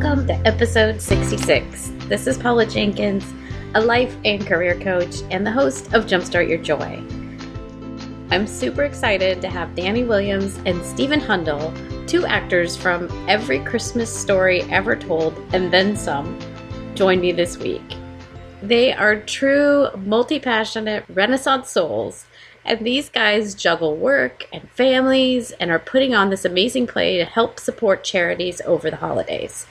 Welcome to episode 66. This is Paula Jenkins, a life and career coach and the host of Jumpstart Your Joy. I'm super excited to have Danny Williams and Stephen Hundal, two actors from Every Christmas Story Ever Told and then some, join me this week. They are true multi passionate Renaissance souls and these guys juggle work and families and are putting on this amazing play to help support charities over the holidays.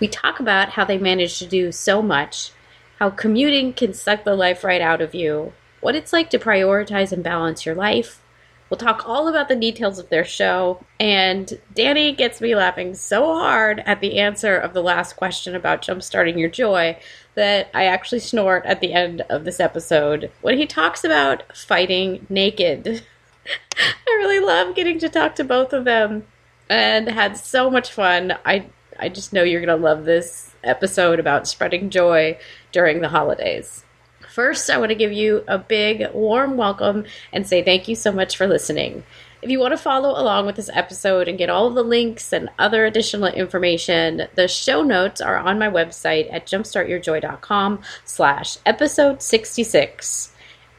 We talk about how they manage to do so much, how commuting can suck the life right out of you, what it's like to prioritize and balance your life. We'll talk all about the details of their show, and Danny gets me laughing so hard at the answer of the last question about jumpstarting your joy that I actually snort at the end of this episode when he talks about fighting naked. I really love getting to talk to both of them and had so much fun. I I just know you're going to love this episode about spreading joy during the holidays. First, I want to give you a big warm welcome and say thank you so much for listening. If you want to follow along with this episode and get all the links and other additional information, the show notes are on my website at jumpstartyourjoy.com slash episode 66.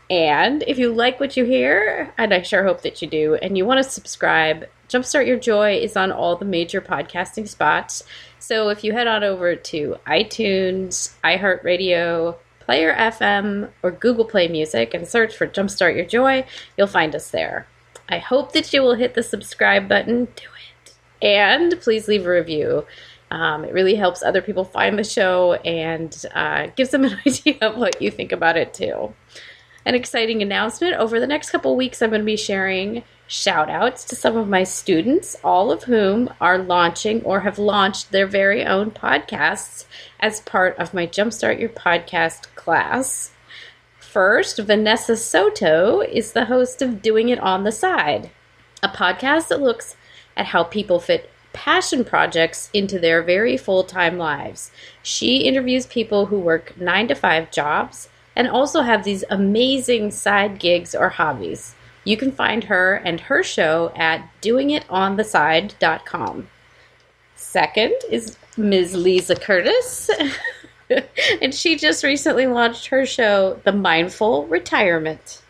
And if you like what you hear, and I sure hope that you do, and you want to subscribe, Jumpstart Your Joy is on all the major podcasting spots. So if you head on over to iTunes, iHeartRadio, Player FM, or Google Play Music and search for Jumpstart Your Joy, you'll find us there. I hope that you will hit the subscribe button. Do it. And please leave a review. Um, it really helps other people find the show and uh, gives them an idea of what you think about it too. An exciting announcement over the next couple weeks, I'm going to be sharing shout outs to some of my students, all of whom are launching or have launched their very own podcasts as part of my Jumpstart Your Podcast class. First, Vanessa Soto is the host of Doing It on the Side, a podcast that looks at how people fit passion projects into their very full time lives. She interviews people who work nine to five jobs and also have these amazing side gigs or hobbies. You can find her and her show at doingitontheside.com. Second is Ms. Lisa Curtis. and she just recently launched her show, The Mindful Retirement.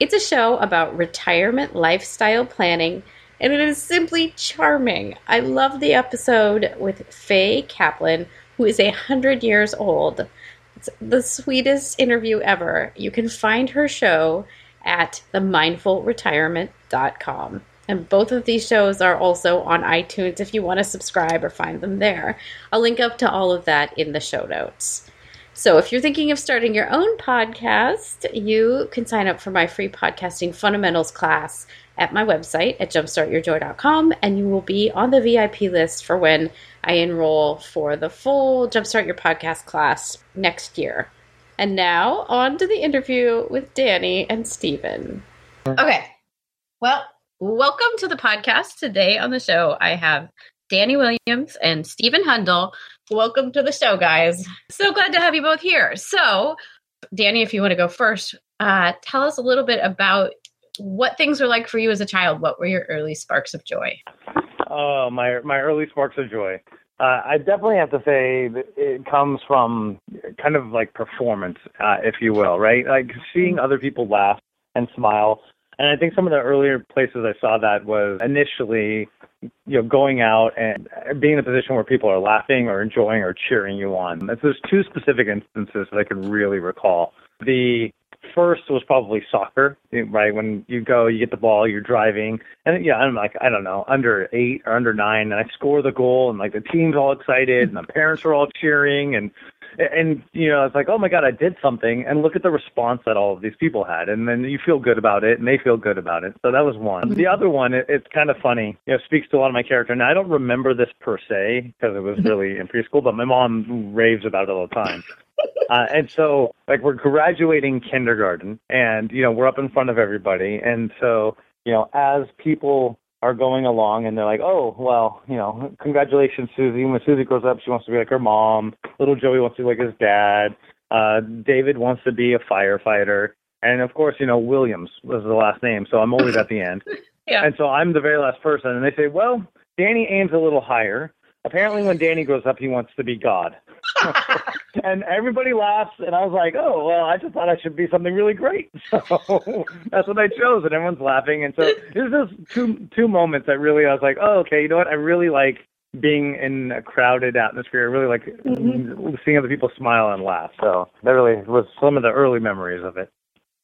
It's a show about retirement lifestyle planning, and it is simply charming. I love the episode with Faye Kaplan, who is a hundred years old. It's the sweetest interview ever. You can find her show at themindfulretirement.com. And both of these shows are also on iTunes if you want to subscribe or find them there. I'll link up to all of that in the show notes. So, if you're thinking of starting your own podcast, you can sign up for my free podcasting fundamentals class at my website at jumpstartyourjoy.com, and you will be on the VIP list for when I enroll for the full Jumpstart Your Podcast class next year. And now, on to the interview with Danny and Stephen. Okay. Well, Welcome to the podcast. Today on the show, I have Danny Williams and Stephen Hundal. Welcome to the show, guys. So glad to have you both here. So, Danny, if you want to go first, uh, tell us a little bit about what things were like for you as a child. What were your early sparks of joy? Oh, my my early sparks of joy. Uh, I definitely have to say that it comes from kind of like performance, uh, if you will, right? Like seeing other people laugh and smile and I think some of the earlier places I saw that was initially, you know, going out and being in a position where people are laughing or enjoying or cheering you on. There's two specific instances that I can really recall. The first was probably soccer, right? When you go, you get the ball, you're driving, and yeah, I'm like, I don't know, under eight or under nine, and I score the goal, and like the team's all excited, and the parents are all cheering, and and you know it's like oh my god i did something. And look at the response that all of these people had and then you feel good about it and they feel good about it. So that was one. Mm-hmm. the other one it, it's kind of funny you know speaks to a lot of my character. Now i don't remember this per se because it was really in preschool but my mom raves about it all the time uh, and so like we're graduating kindergarten and you know we're up in front of everybody and so you know as people are going along and they're like, oh, well, you know, congratulations, Susie. When Susie grows up, she wants to be like her mom. Little Joey wants to be like his dad. Uh, David wants to be a firefighter. And of course, you know, Williams was the last name. So I'm always at the end. yeah. And so I'm the very last person. And they say, well, Danny aims a little higher. Apparently, when Danny grows up, he wants to be God. And everybody laughs, and I was like, "Oh, well, I just thought I should be something really great." So that's what I chose, and everyone's laughing. And so there's just two two moments that really I was like, "Oh, okay, you know what? I really like being in a crowded atmosphere. I really like mm-hmm. seeing other people smile and laugh." So that really was some of the early memories of it.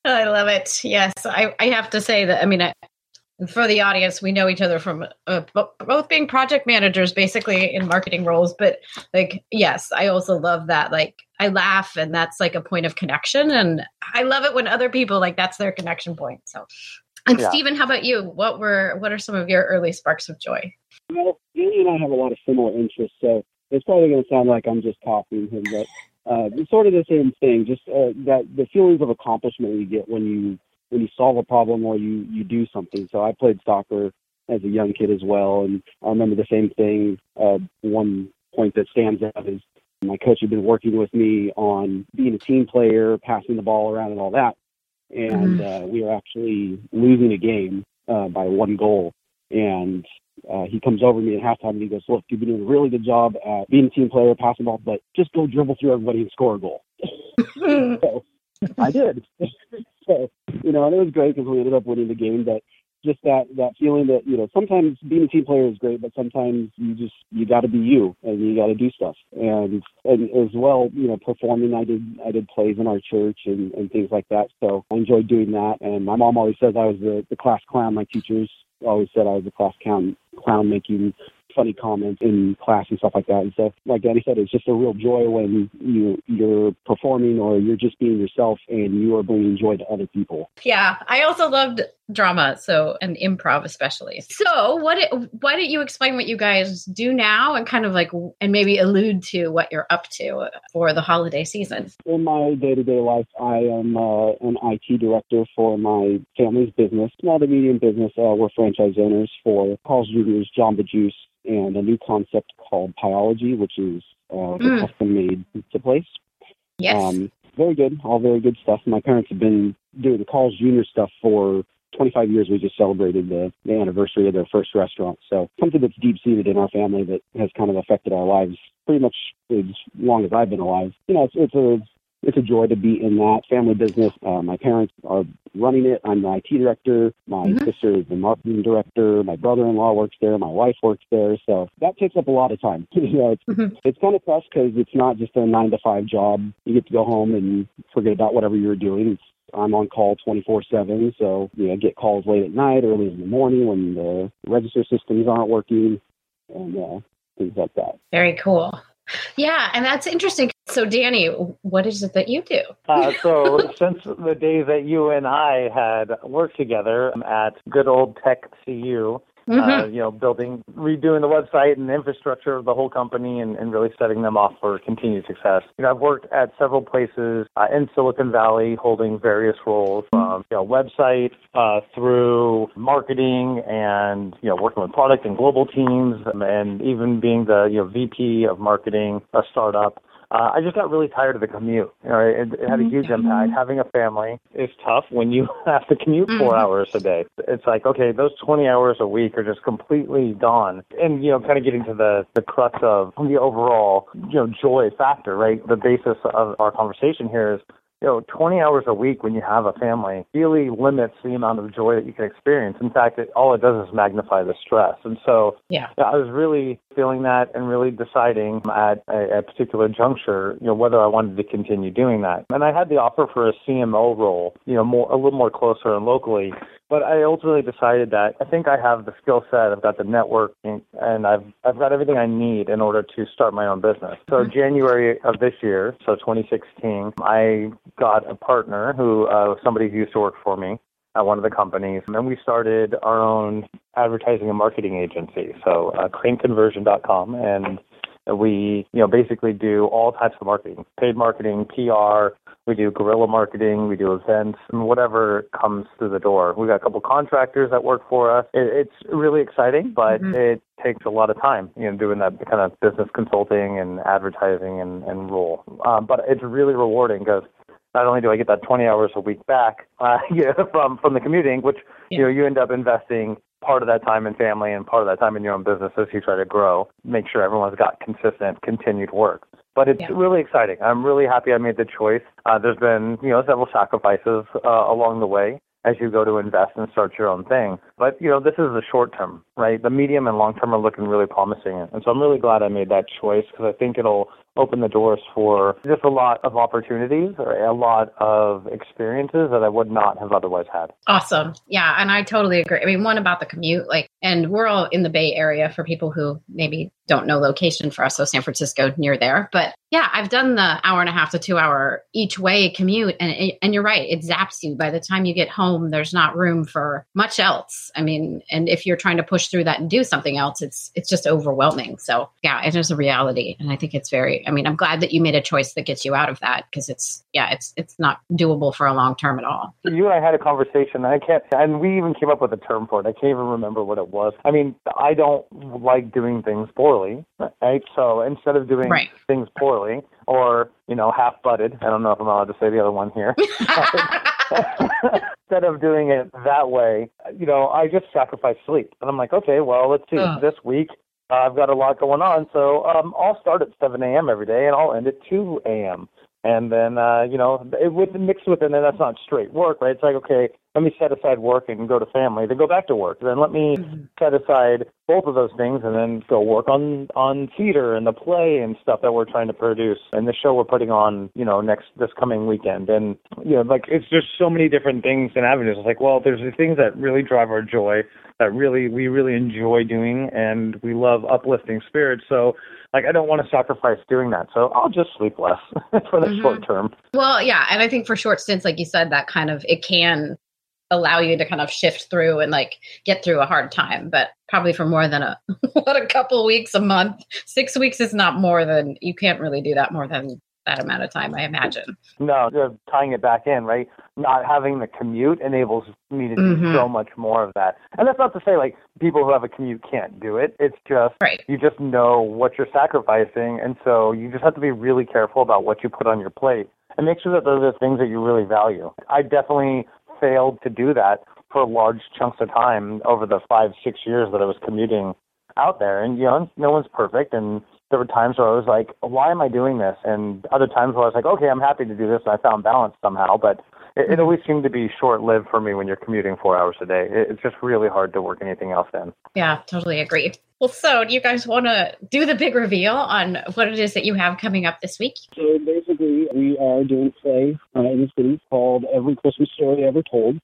I love it. Yes, I, I have to say that. I mean, I, for the audience, we know each other from uh, both being project managers, basically in marketing roles. But like, yes, I also love that. Like, I laugh, and that's like a point of connection, and I love it when other people like that's their connection point. So, and yeah. Stephen, how about you? What were what are some of your early sparks of joy? Well, Andy and I have a lot of similar interests, so it's probably going to sound like I'm just copying him, but uh, it's sort of the same thing. Just uh, that the feelings of accomplishment you get when you when you solve a problem or you you do something. So I played soccer as a young kid as well, and I remember the same thing. Uh, one point that stands out is my coach had been working with me on being a team player, passing the ball around, and all that. And mm-hmm. uh, we were actually losing a game uh, by one goal. And uh, he comes over to me at halftime and he goes, "Look, you've been doing a really good job at being a team player, passing the ball, but just go dribble through everybody and score a goal." so I did. so, you know, and it was great because we ended up winning the game. But just that that feeling that you know sometimes being a team player is great, but sometimes you just you got to be you and you got to do stuff. And and as well, you know, performing. I did I did plays in our church and and things like that. So I enjoyed doing that. And my mom always says I was the the class clown. My teachers always said I was the class clown clown making funny comments in class and stuff like that. And so, like Danny said, it's just a real joy when you you're performing or you're just being yourself and you are bringing joy to other people. Yeah, I also loved drama, so and improv especially. So, what? why don't you explain what you guys do now and kind of like and maybe allude to what you're up to for the holiday season? In my day to day life, I am uh, an IT director for my family's business, small to medium business. Uh, we're franchise owners for Carl's Jr.'s Jamba Juice and a new concept called Pieology, which is uh, mm. custom made pizza place. Yes. Um, very good, all very good stuff. My parents have been doing the Carl's Jr. stuff for 25 years. We just celebrated the, the anniversary of their first restaurant. So something that's deep seated in our family that has kind of affected our lives pretty much as long as I've been alive. You know, it's, it's a it's a joy to be in that family business. Uh, my parents are running it. I'm the IT director. My mm-hmm. sister is the marketing director. My brother-in-law works there. My wife works there. So that takes up a lot of time. you know, it's, mm-hmm. it's kind of tough because it's not just a nine to five job. You get to go home and forget about whatever you're doing. It's, I'm on call 24/7, so you know, get calls late at night, early in the morning when the register systems aren't working, and uh, things like that. Very cool. Yeah, and that's interesting. So, Danny, what is it that you do? uh, so, since the day that you and I had worked together at good old Tech CU, mm-hmm. uh, you know, building, redoing the website and the infrastructure of the whole company and, and really setting them off for continued success. You know, I've worked at several places uh, in Silicon Valley holding various roles from, you know, website uh, through marketing and, you know, working with product and global teams and even being the, you know, VP of marketing, a startup. Uh, I just got really tired of the commute. You know, it, it had a huge mm-hmm. impact. Having a family is tough when you have to commute mm-hmm. four hours a day. It's like, okay, those 20 hours a week are just completely gone. And, you know, kind of getting to the, the crux of the overall, you know, joy factor, right? The basis of our conversation here is you know, 20 hours a week when you have a family really limits the amount of joy that you can experience. In fact, it, all it does is magnify the stress. And so, yeah, I was really feeling that and really deciding at a, a particular juncture, you know, whether I wanted to continue doing that. And I had the offer for a CMO role, you know, more a little more closer and locally. But I ultimately decided that I think I have the skill set, I've got the networking, and I've I've got everything I need in order to start my own business. So mm-hmm. January of this year, so 2016, I got a partner who uh, somebody who used to work for me at one of the companies, and then we started our own advertising and marketing agency. So uh, craneconversion.com, and we you know basically do all types of marketing, paid marketing, PR, we do guerrilla marketing, we do events, and whatever comes through the door. We got a couple contractors that work for us. It, it's really exciting, but mm-hmm. it takes a lot of time, you know, doing that kind of business consulting and advertising and, and role. Um, but it's really rewarding because not only do I get that 20 hours a week back uh, from from the commuting, which yeah. you know you end up investing part of that time in family and part of that time in your own business as you try to grow. Make sure everyone's got consistent, continued work but it's yeah. really exciting. I'm really happy I made the choice. Uh, there's been, you know, several sacrifices uh, along the way as you go to invest and start your own thing. But, you know, this is the short term, right? The medium and long term are looking really promising. And so I'm really glad I made that choice because I think it'll open the doors for just a lot of opportunities or a lot of experiences that I would not have otherwise had. Awesome. Yeah. And I totally agree. I mean, one about the commute, like, and we're all in the Bay Area for people who maybe don't know location for us. So San Francisco near there. But yeah, I've done the hour and a half to two hour each way commute. And, and you're right. It zaps you. By the time you get home, there's not room for much else. I mean, and if you're trying to push through that and do something else, it's, it's just overwhelming. So yeah, it is a reality. And I think it's very, I mean, I'm glad that you made a choice that gets you out of that because it's, yeah, it's, it's not doable for a long term at all. You and I had a conversation. and I can't, and we even came up with a term for it. I can't even remember what it was. I mean, I don't like doing things poorly, right? So instead of doing right. things poorly or, you know, half butted, I don't know if I'm allowed to say the other one here. instead of doing it that way, you know, I just sacrifice sleep. And I'm like, okay, well, let's see. This week, uh, I've got a lot going on, so um, I'll start at 7 a.m. every day, and I'll end at 2 a.m and then uh, you know it with mixed with it, and that's not straight work, right? It's like okay, let me set aside work and go to family, then go back to work, then let me mm-hmm. set aside both of those things, and then go work on on theater and the play and stuff that we're trying to produce, and the show we're putting on, you know, next this coming weekend, and you know, like it's just so many different things and avenues. It's like, well, there's the things that really drive our joy, that really we really enjoy doing, and we love uplifting spirits, so like I don't want to sacrifice doing that. So I'll just sleep less for the mm-hmm. short term. Well, yeah, and I think for short stints, like you said, that kind of it can allow you to kind of shift through and like get through a hard time but probably for more than a what a couple weeks a month six weeks is not more than you can't really do that more than that amount of time, I imagine. No, tying it back in, right? Not having the commute enables me to do mm-hmm. so much more of that. And that's not to say like people who have a commute can't do it. It's just right. you just know what you're sacrificing, and so you just have to be really careful about what you put on your plate and make sure that those are things that you really value. I definitely failed to do that for large chunks of time over the five, six years that I was commuting out there. And you know, no one's perfect, and there were times where I was like, why am I doing this? And other times where I was like, okay, I'm happy to do this, and I found balance somehow. But it, it mm-hmm. always seemed to be short lived for me when you're commuting four hours a day. It, it's just really hard to work anything else in. Yeah, totally agree. Well, so do you guys want to do the big reveal on what it is that you have coming up this week? So we are doing a play uh, in the city called Every Christmas Story Ever Told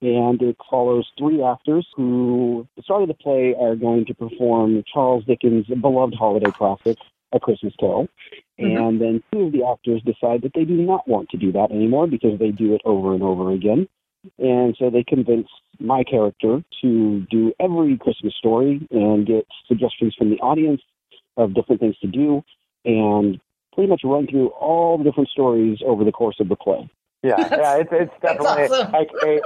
and it follows three actors who, at the start of the play, are going to perform Charles Dickens' beloved holiday classic, A Christmas Carol. Mm-hmm. And then two of the actors decide that they do not want to do that anymore because they do it over and over again. And so they convince my character to do every Christmas story and get suggestions from the audience of different things to do and pretty much run through all the different stories over the course of the play. Yeah, yeah, it's it's definitely awesome. like a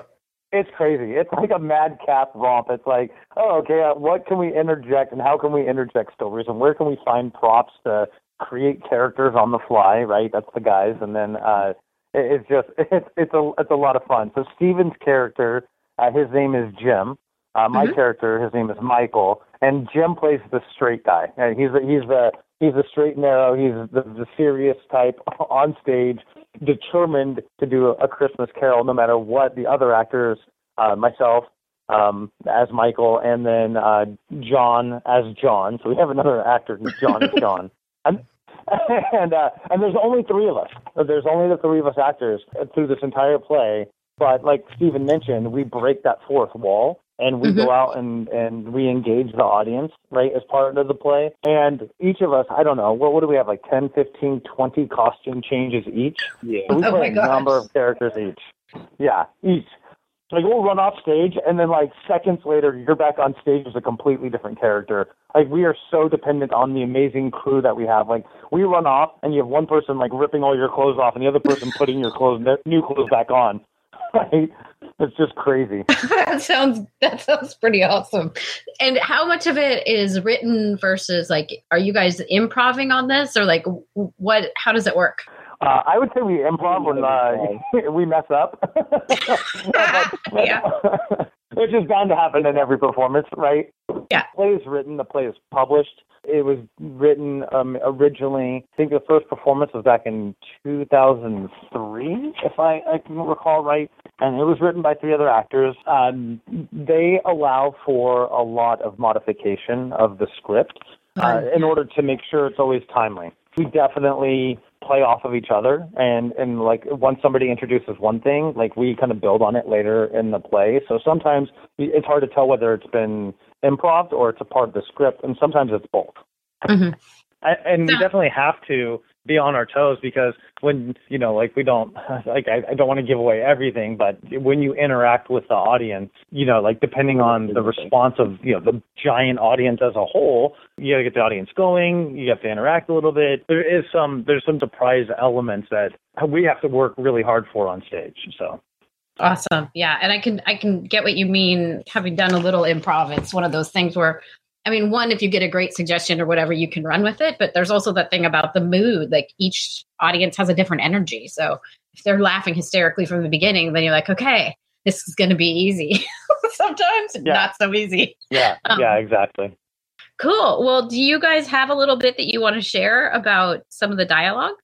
it's crazy. It's like a madcap romp. It's like, oh, okay, uh, what can we interject and how can we interject stories and where can we find props to create characters on the fly? Right, that's the guys, and then uh, it, it's just it's it's a it's a lot of fun. So Steven's character, uh, his name is Jim. Uh, my mm-hmm. character, his name is Michael, and Jim plays the straight guy. Uh, he's the, he's the he's a straight and narrow. He's the, the serious type on stage determined to do a Christmas Carol, no matter what the other actors, uh, myself um, as Michael, and then uh, John as John. So we have another actor, John as John. And, and uh, and there's only three of us. There's only the three of us actors through this entire play. But like Stephen mentioned, we break that fourth wall and we mm-hmm. go out and and we engage the audience right as part of the play. And each of us i don't know what, what do we have like 10 15 20 costume changes each? Yeah. So we oh play a number of characters each. Yeah each. Like we'll run off stage and then like seconds later you're back on stage as a completely different character. Like we are so dependent on the amazing crew that we have. Like we run off and you have one person like ripping all your clothes off and the other person putting your clothes new clothes back on right it's just crazy. that sounds that sounds pretty awesome. And how much of it is written versus like are you guys improving on this or like what how does it work? Uh, I would say we improv when uh, we mess up. yeah. Which is bound to happen in every performance, right? Yeah. The play is written, the play is published. It was written um, originally, I think the first performance was back in 2003, if I, I can recall right. And it was written by three other actors. Um, they allow for a lot of modification of the script uh, in order to make sure it's always timely. We definitely play off of each other and and like once somebody introduces one thing like we kind of build on it later in the play so sometimes it's hard to tell whether it's been improv or it's a part of the script, and sometimes it's both. Mm-hmm. I, and we definitely have to be on our toes because when you know, like we don't like I, I don't want to give away everything, but when you interact with the audience, you know, like depending on the response of you know the giant audience as a whole, you got to get the audience going. You have to interact a little bit. There is some there's some surprise elements that we have to work really hard for on stage. So Awesome. Yeah. And I can I can get what you mean having done a little improv. It's one of those things where I mean, one, if you get a great suggestion or whatever, you can run with it. But there's also that thing about the mood. Like each audience has a different energy. So if they're laughing hysterically from the beginning, then you're like, okay, this is going to be easy. Sometimes yeah. not so easy. Yeah. Um, yeah, exactly. Cool. Well, do you guys have a little bit that you want to share about some of the dialogue?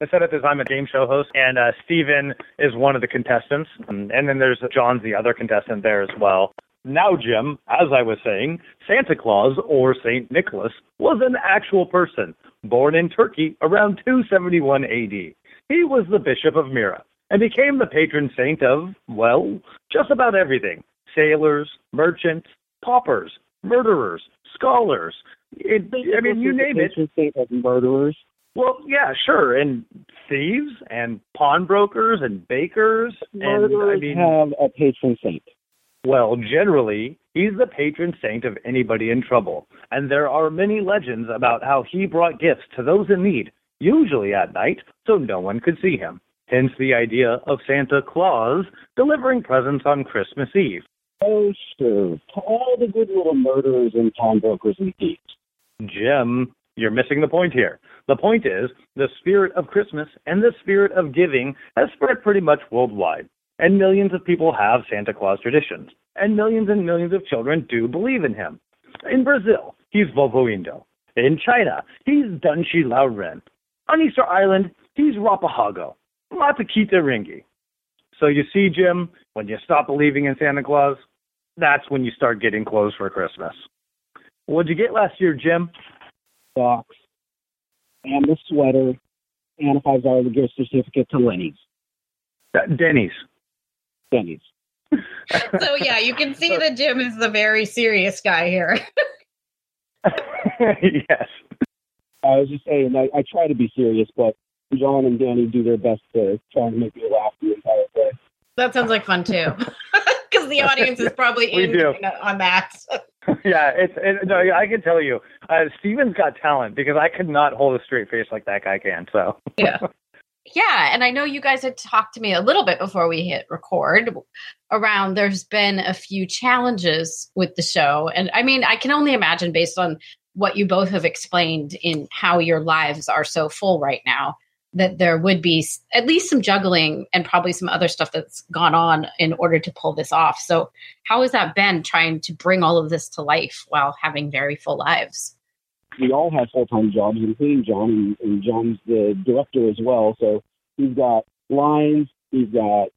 I said it as I'm a game show host, and uh, Steven is one of the contestants. And then there's John's the other contestant there as well. Now, Jim, as I was saying, Santa Claus, or St. Nicholas, was an actual person, born in Turkey around 271 AD. He was the Bishop of Myra and became the patron saint of, well, just about everything sailors, merchants, paupers, murderers, scholars. It, I mean, you name it. Patron saint of murderers. Well, yeah, sure, and thieves and pawnbrokers and bakers Murderers and I mean, have a patron saint. Well, generally, he's the patron saint of anybody in trouble, and there are many legends about how he brought gifts to those in need, usually at night, so no one could see him. Hence the idea of Santa Claus delivering presents on Christmas Eve. Oh, sure. To all the good little murderers and pawnbrokers and thieves. Jim, you're missing the point here. The point is, the spirit of Christmas and the spirit of giving has spread pretty much worldwide, and millions of people have Santa Claus traditions, and millions and millions of children do believe in him. In Brazil, he's Vovô Indo. In China, he's Dunshi Laoren. On Easter Island, he's Rapahago, Matakita Ringi. So you see, Jim, when you stop believing in Santa Claus, that's when you start getting clothes for Christmas. What'd you get last year, Jim? Socks and the sweater and a five dollar gift certificate to Lenny's. Uh, Denny's. Denny's. so yeah, you can see that Jim is the very serious guy here. yes. I was just saying, I, I try to be serious, but John and Danny do their best to try and make me laugh the entire play. That sounds like fun too, because the audience is probably in on that. yeah, it's it, no, I can tell you, uh, Steven's got talent because I could not hold a straight face like that guy can. So yeah, yeah, and I know you guys had talked to me a little bit before we hit record around. There's been a few challenges with the show, and I mean, I can only imagine based on what you both have explained in how your lives are so full right now that there would be at least some juggling and probably some other stuff that's gone on in order to pull this off. So, how has that been trying to bring all of this to life while having very full lives? We all have full time jobs, including John, and, and, John's the director as well. So, He's got lines. He's got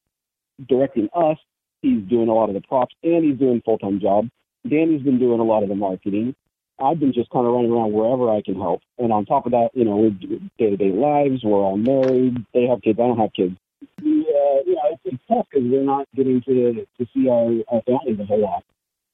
directing us. He's doing a lot of the props, and he's doing full time job. Danny's been doing a lot of the marketing. I've been just kind of running around wherever I can help. And on top of that, you know, day to day lives. We're all married. They have kids. I don't have kids. Uh, you it's, it's tough because we're not getting to to see our, our families a whole lot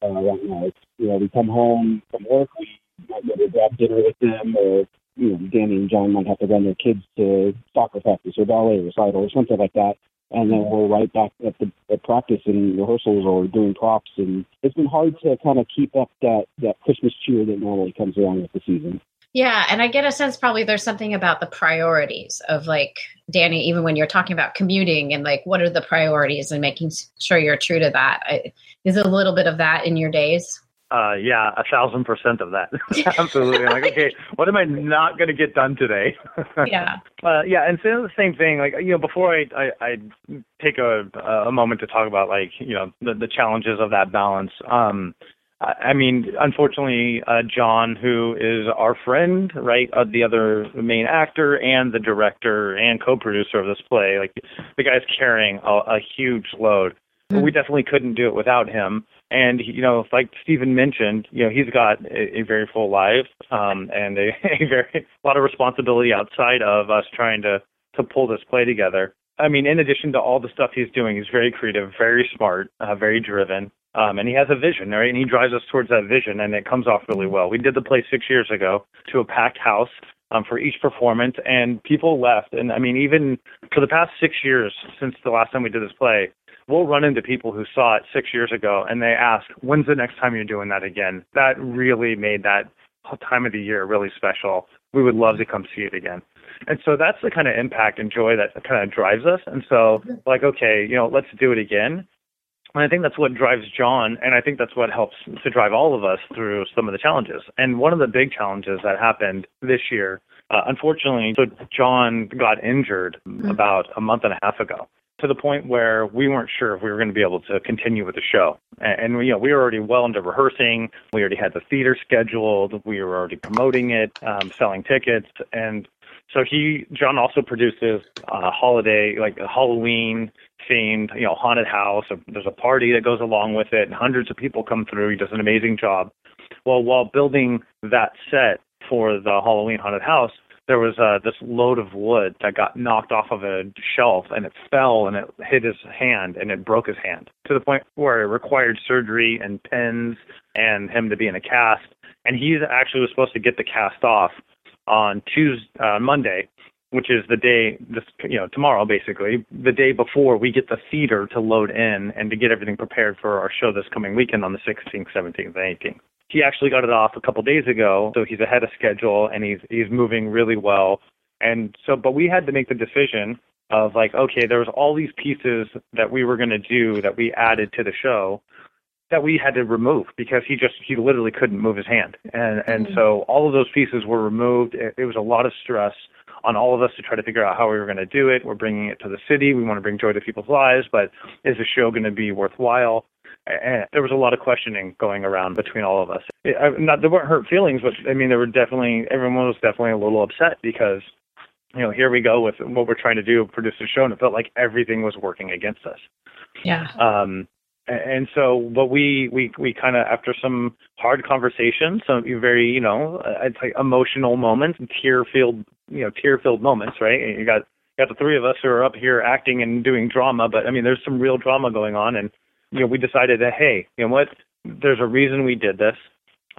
uh, right now. It's, you know, we come home from work, we to grab dinner with them, or you know, Danny and John might have to run their kids to soccer practice or ballet recital or something like that. And then we're right back at the at practice and rehearsals or doing props. And it's been hard to kind of keep up that that christmas cheer that normally comes along with the season. Yeah and i get a sense probably there's something about the priorities of like danny even when you're talking about commuting and like what are the priorities and making sure you're true to that. Is a little bit of that in your days uh, yeah, a thousand percent of that. Absolutely. I'm like, okay, what am I not going to get done today? yeah. Uh, yeah, and so the same thing. Like, you know, before I I, I take a a moment to talk about like you know the the challenges of that balance. Um, I mean, unfortunately, uh, John, who is our friend, right, uh, the other main actor and the director and co-producer of this play, like the guy's carrying a, a huge load. Mm-hmm. We definitely couldn't do it without him and you know, like Stephen mentioned, you know, he's got a, a very full life um, and a, a very a lot of responsibility outside of us trying to to pull this play together. I mean, in addition to all the stuff he's doing, he's very creative, very smart, uh, very driven, um, and he has a vision, right? And he drives us towards that vision, and it comes off really well. We did the play six years ago to a packed house um, for each performance, and people left. And I mean, even for the past six years since the last time we did this play, we'll run into people who saw it six years ago and they ask, when's the next time you're doing that again? That really made that time of the year really special. We would love to come see it again. And so that's the kind of impact and joy that kind of drives us. And so, like, okay, you know, let's do it again. And I think that's what drives John, and I think that's what helps to drive all of us through some of the challenges. And one of the big challenges that happened this year, uh, unfortunately, so John got injured mm-hmm. about a month and a half ago to the point where we weren't sure if we were going to be able to continue with the show. And, and you know, we were already well into rehearsing. We already had the theater scheduled. We were already promoting it, um, selling tickets, and so he, John, also produces a holiday, like a Halloween themed, you know, haunted house. There's a party that goes along with it, and hundreds of people come through. He does an amazing job. Well, while building that set for the Halloween haunted house, there was uh, this load of wood that got knocked off of a shelf and it fell and it hit his hand and it broke his hand to the point where it required surgery and pins and him to be in a cast. And he actually was supposed to get the cast off on Tuesday, uh, Monday, which is the day this you know tomorrow basically the day before we get the theater to load in and to get everything prepared for our show this coming weekend on the 16th, 17th, and 18th he actually got it off a couple days ago, so he's ahead of schedule and he's he's moving really well. And so, but we had to make the decision of like, okay, there was all these pieces that we were going to do that we added to the show that we had to remove because he just he literally couldn't move his hand, and and mm-hmm. so all of those pieces were removed. It, it was a lot of stress on all of us to try to figure out how we were going to do it. We're bringing it to the city. We want to bring joy to people's lives, but is the show going to be worthwhile? And there was a lot of questioning going around between all of us. It, I, not there weren't hurt feelings, but I mean there were definitely everyone was definitely a little upset because you know here we go with what we're trying to do, produce a show, and it felt like everything was working against us. Yeah. Um, and so but we we we kind of after some hard conversations some very you know i'd say emotional moments tear filled you know tear filled moments right and you got got the three of us who are up here acting and doing drama but i mean there's some real drama going on and you know, we decided that hey, you know what? There's a reason we did this.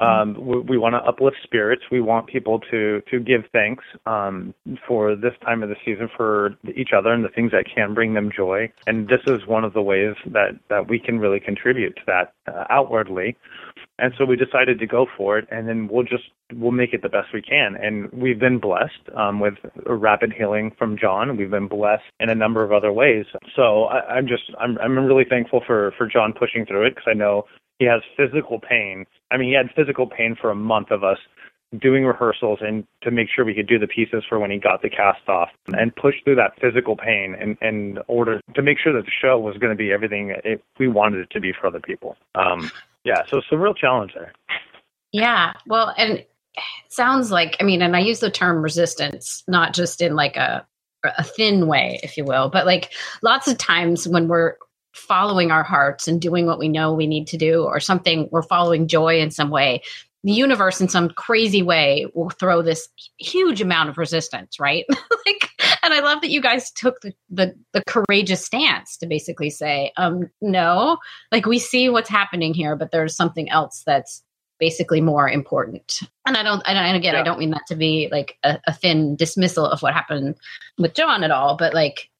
Um, we, we want to uplift spirits. We want people to to give thanks um, for this time of the season for each other and the things that can bring them joy. And this is one of the ways that that we can really contribute to that uh, outwardly. And so we decided to go for it, and then we'll just we'll make it the best we can. And we've been blessed um, with rapid healing from John. We've been blessed in a number of other ways. So I, I'm just I'm I'm really thankful for for John pushing through it because I know he has physical pain. I mean, he had physical pain for a month of us doing rehearsals and to make sure we could do the pieces for when he got the cast off and push through that physical pain in, in order to make sure that the show was going to be everything it, we wanted it to be for other people. Um, yeah, so it's a real challenge there. Yeah, well, and sounds like I mean, and I use the term resistance not just in like a a thin way, if you will. But like lots of times when we're following our hearts and doing what we know we need to do or something, we're following joy in some way. The universe, in some crazy way, will throw this huge amount of resistance, right? like, and I love that you guys took the, the, the courageous stance to basically say, um, no, like we see what's happening here, but there's something else that's basically more important. And I don't, i don't and again, yeah. I don't mean that to be like a, a thin dismissal of what happened with John at all, but like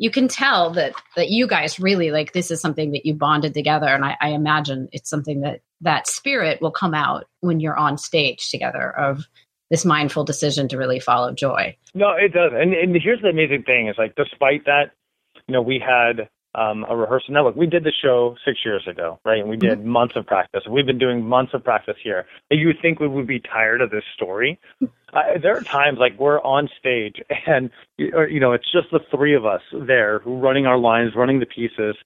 you can tell that that you guys really like this is something that you bonded together, and I, I imagine it's something that that spirit will come out when you're on stage together of this mindful decision to really follow joy. No, it does. And, and here's the amazing thing is like, despite that, you know, we had um, a rehearsal network. We did the show six years ago, right? And we did mm-hmm. months of practice. We've been doing months of practice here. You would think we would be tired of this story. Uh, there are times like we're on stage and, you know, it's just the three of us there running our lines, running the pieces.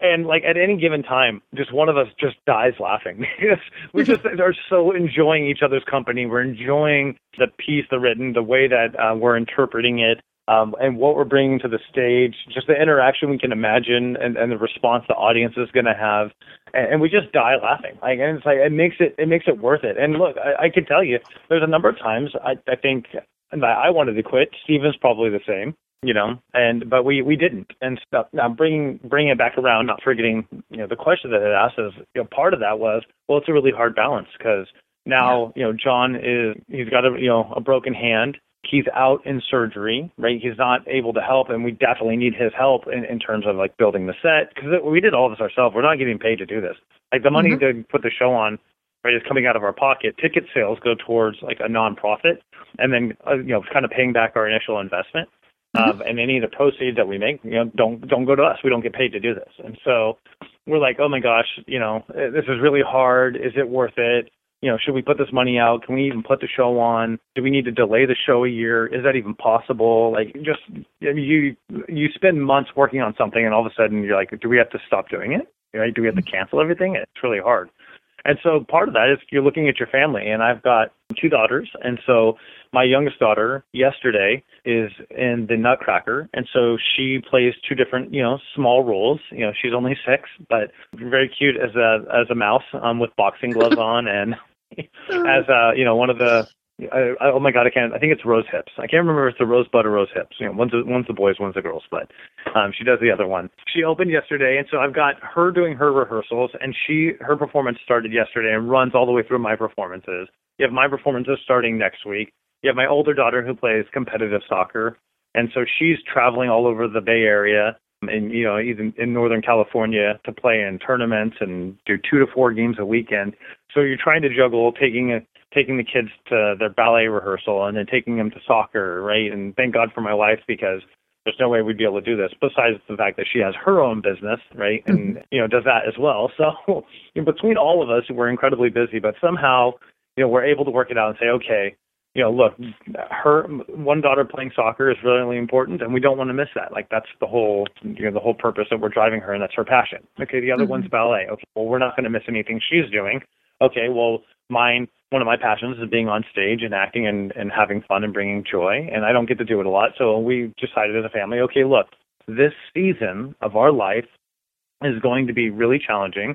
And like at any given time, just one of us just dies laughing. we just are so enjoying each other's company. We're enjoying the piece, the written, the way that uh, we're interpreting it um, and what we're bringing to the stage, just the interaction we can imagine, and, and the response the audience is going to have, and, and, we just die laughing. Like, and it's like it makes it it makes it worth it. And look, I, I can tell you, there's a number of times I I think I wanted to quit. Steven's probably the same, you know, and but we we didn't. And stuff. Now bringing bringing it back around, not forgetting, you know, the question that it asked is, you know, part of that was, well, it's a really hard balance because now, you know, John is he's got a you know a broken hand he's out in surgery, right? He's not able to help, and we definitely need his help in, in terms of like building the set because we did all this ourselves. We're not getting paid to do this. Like the money mm-hmm. to put the show on, right, is coming out of our pocket. Ticket sales go towards like a nonprofit, and then uh, you know, kind of paying back our initial investment. Mm-hmm. Um, and any of the proceeds that we make, you know, don't don't go to us. We don't get paid to do this. And so we're like, oh my gosh, you know, this is really hard. Is it worth it? You know, should we put this money out? Can we even put the show on? Do we need to delay the show a year? Is that even possible? Like, just I mean, you you spend months working on something, and all of a sudden you're like, do we have to stop doing it? Right? Do we have to cancel everything? It's really hard. And so part of that is you're looking at your family, and I've got two daughters, and so my youngest daughter yesterday is in the Nutcracker, and so she plays two different, you know, small roles. You know, she's only six, but very cute as a as a mouse um, with boxing gloves on, and as uh, you know, one of the I, I, oh my god, I can't. I think it's Rose Hips. I can't remember if it's the Rosebud or Rose Hips. You know, one's the, one's the boys, one's the girls. But um, she does the other one. She opened yesterday, and so I've got her doing her rehearsals, and she her performance started yesterday and runs all the way through my performances. You have my performances starting next week. You have my older daughter who plays competitive soccer, and so she's traveling all over the Bay Area and you know even in northern california to play in tournaments and do two to four games a weekend. So you're trying to juggle taking a taking the kids to their ballet rehearsal and then taking them to soccer right? And thank god for my wife because there's no way we'd be able to do this besides the fact that she has her own business right? And mm-hmm. you know does that as well. So in between all of us we're incredibly busy but somehow you know we're able to work it out and say okay you know, look, her one daughter playing soccer is really important, and we don't want to miss that. Like that's the whole, you know, the whole purpose that we're driving her, and that's her passion. Okay, the other mm-hmm. one's ballet. Okay, well, we're not going to miss anything she's doing. Okay, well, mine, one of my passions is being on stage and acting and and having fun and bringing joy, and I don't get to do it a lot. So we decided as a family, okay, look, this season of our life is going to be really challenging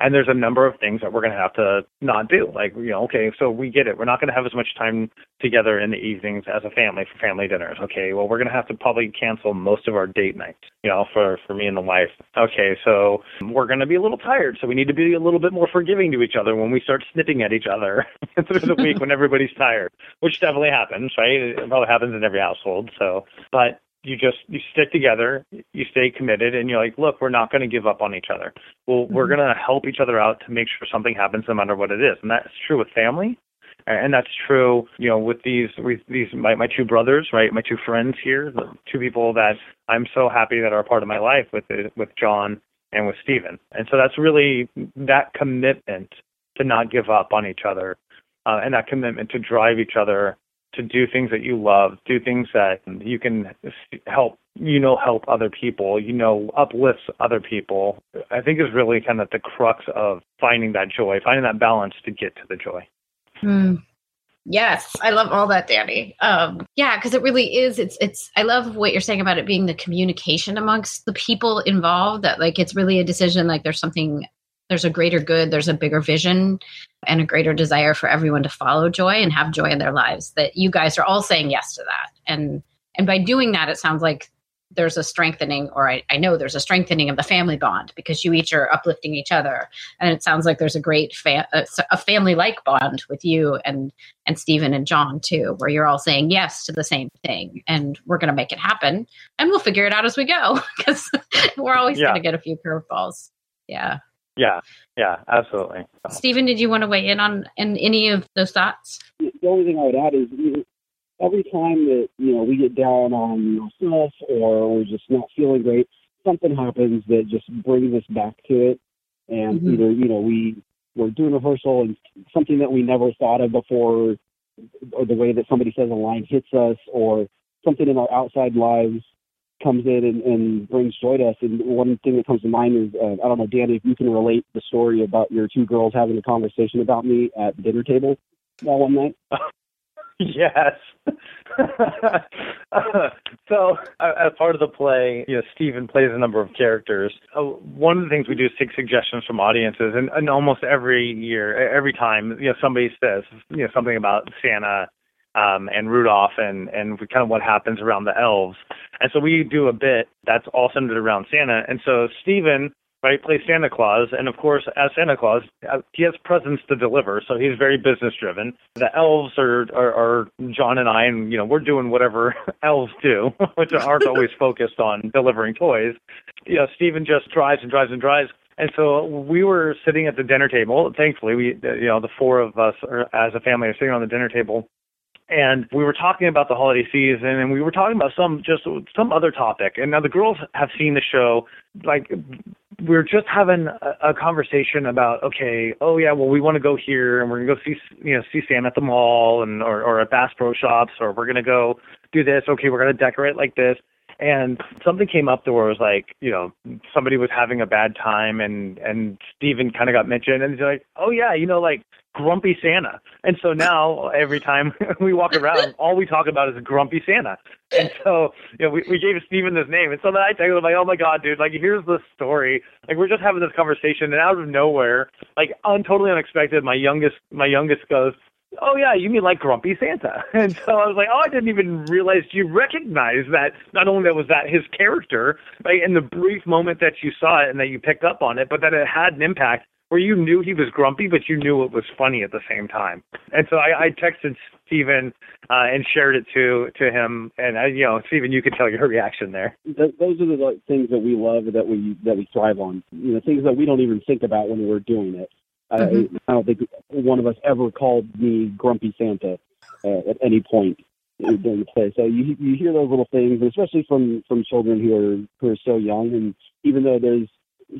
and there's a number of things that we're going to have to not do. Like, you know, okay, so we get it. We're not going to have as much time together in the evenings as a family for family dinners. Okay, well, we're going to have to probably cancel most of our date nights, you know, for, for me and the wife. Okay, so we're going to be a little tired. So we need to be a little bit more forgiving to each other when we start snipping at each other through the week when everybody's tired, which definitely happens, right? It probably happens in every household. So, but you just you stick together you stay committed and you're like look we're not going to give up on each other. Well mm-hmm. we're going to help each other out to make sure something happens no matter what it is. And that's true with family and that's true you know with these with these my, my two brothers right? My two friends here the two people that i'm so happy that are part of my life with with john and with stephen and so that's really that commitment to not give up on each other uh, and that commitment to drive each other to do things that you love, do things that you can help, you know, help other people, you know, uplifts other people, I think is really kind of the crux of finding that joy, finding that balance to get to the joy. Mm. Yes, I love all that, Danny. Um, yeah, because it really is. It's it's. I love what you're saying about it being the communication amongst the people involved. That like it's really a decision. Like there's something. There's a greater good. There's a bigger vision, and a greater desire for everyone to follow joy and have joy in their lives. That you guys are all saying yes to that, and and by doing that, it sounds like there's a strengthening, or I, I, know there's a strengthening of the family bond because you each are uplifting each other, and it sounds like there's a great fa- uh, a, a family like bond with you and and Stephen and John too, where you're all saying yes to the same thing, and we're going to make it happen, and we'll figure it out as we go because we're always yeah. going to get a few curveballs. Yeah. Yeah, yeah, absolutely. Stephen, did you want to weigh in on in any of those thoughts? The only thing I would add is every time that you know we get down on ourselves or we're just not feeling great, something happens that just brings us back to it. And mm-hmm. either you know we we're doing rehearsal and something that we never thought of before, or the way that somebody says a line hits us, or something in our outside lives comes in and, and brings joy to us. And one thing that comes to mind is uh, I don't know, Danny, if you can relate the story about your two girls having a conversation about me at the dinner table that one night. yes. so, uh, as part of the play, you know, Stephen plays a number of characters. Uh, one of the things we do is take suggestions from audiences, and, and almost every year, every time, you know, somebody says, you know, something about Santa um, and Rudolph and and kind of what happens around the elves. And so we do a bit that's all centered around Santa. And so Stephen right? Plays Santa Claus, and of course, as Santa Claus, uh, he has presents to deliver, so he's very business driven. The elves are, are are John and I, and you know we're doing whatever elves do, which aren't always focused on delivering toys. You know, Stephen just drives and drives and drives. And so we were sitting at the dinner table. Thankfully, we, you know, the four of us are, as a family are sitting on the dinner table, and we were talking about the holiday season and we were talking about some just some other topic. And now the girls have seen the show like we are just having a, a conversation about okay oh yeah well we want to go here and we're going to go see you know see sam at the mall and or, or at bass pro shops or we're going to go do this. Okay we're going to decorate like this and something came up there where it was like, you know, somebody was having a bad time and and Stephen kind of got mentioned and he's like, oh yeah, you know, like grumpy Santa. And so now every time we walk around, all we talk about is grumpy Santa. And so, you know, we, we gave Stephen this name. And so then I texted him like, oh my God, dude, like here's the story. Like we're just having this conversation and out of nowhere, like un- totally unexpected, my youngest, my youngest goes, oh yeah, you mean like Grumpy Santa? And so I was like, oh, I didn't even realize you recognized that. Not only that was that his character, right, in the brief moment that you saw it and that you picked up on it, but that it had an impact where you knew he was grumpy, but you knew it was funny at the same time. And so I, I texted Stephen uh, and shared it to to him, and I, you know, Stephen, you could tell your reaction there. Th- those are the like, things that we love that we that we thrive on. You know, things that we don't even think about when we're doing it. Mm-hmm. I, I don't think one of us ever called me Grumpy Santa uh, at any point during the play. So you you hear those little things, especially from from children who are who are so young. And even though there's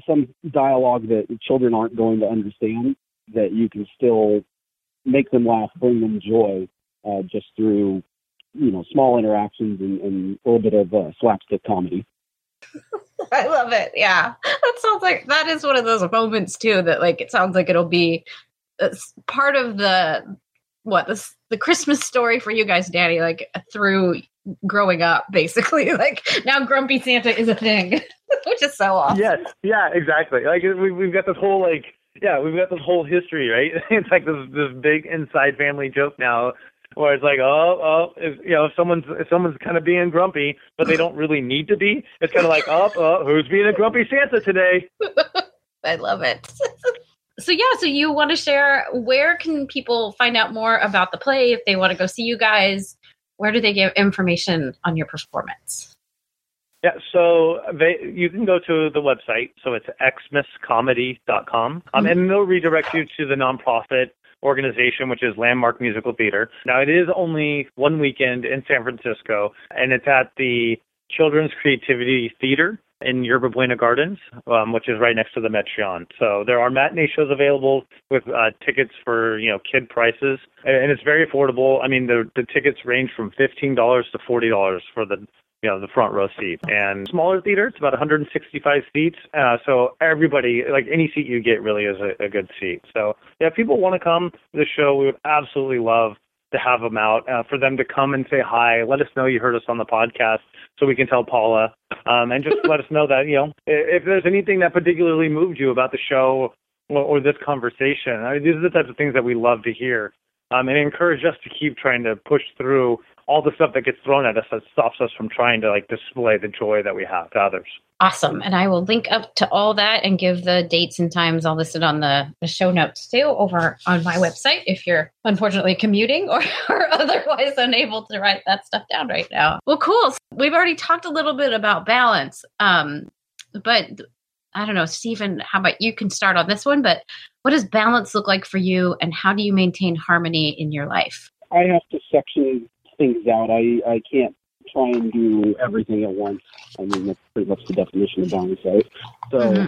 some dialogue that children aren't going to understand, that you can still make them laugh, bring them joy, uh, just through you know small interactions and, and a little bit of uh, slapstick comedy. I love it. Yeah. That sounds like that is one of those moments too that like it sounds like it'll be uh, part of the what this the Christmas story for you guys, Daddy, like through growing up, basically. Like now Grumpy Santa is a thing, which is so awesome. Yes. Yeah, exactly. Like we we've got this whole like yeah, we've got this whole history, right? It's like this this big inside family joke now where it's like, oh, oh, if, you know, if someone's if someone's kind of being grumpy, but they don't really need to be. It's kind of like, oh, oh, who's being a grumpy Santa today? I love it. so yeah, so you want to share where can people find out more about the play if they want to go see you guys? Where do they get information on your performance? Yeah, so they, you can go to the website. So it's xmascomedy.com, um, mm-hmm. and they'll redirect you to the nonprofit organization, which is Landmark Musical Theater. Now, it is only one weekend in San Francisco, and it's at the Children's Creativity Theater in Yerba Buena Gardens, um, which is right next to the Metreon. So there are matinee shows available with uh, tickets for you know kid prices, and it's very affordable. I mean, the the tickets range from fifteen dollars to forty dollars for the you know, the front row seat. And smaller theater, it's about 165 seats. Uh, so everybody, like any seat you get really is a, a good seat. So yeah, if people want to come to the show, we would absolutely love to have them out, uh, for them to come and say hi, let us know you heard us on the podcast so we can tell Paula, um, and just let us know that, you know, if there's anything that particularly moved you about the show or, or this conversation. I mean, these are the types of things that we love to hear. Um, and encourage us to keep trying to push through all the stuff that gets thrown at us that stops us from trying to like display the joy that we have to others. Awesome. And I will link up to all that and give the dates and times all listed on the, the show notes too over on my website if you're unfortunately commuting or, or otherwise unable to write that stuff down right now. Well, cool. We've already talked a little bit about balance. Um, but I don't know, Stephen, how about you can start on this one, but what does balance look like for you and how do you maintain harmony in your life? I have to section things out. I, I can't try and do everything at once. I mean, that's pretty much the definition of right? So, mm-hmm.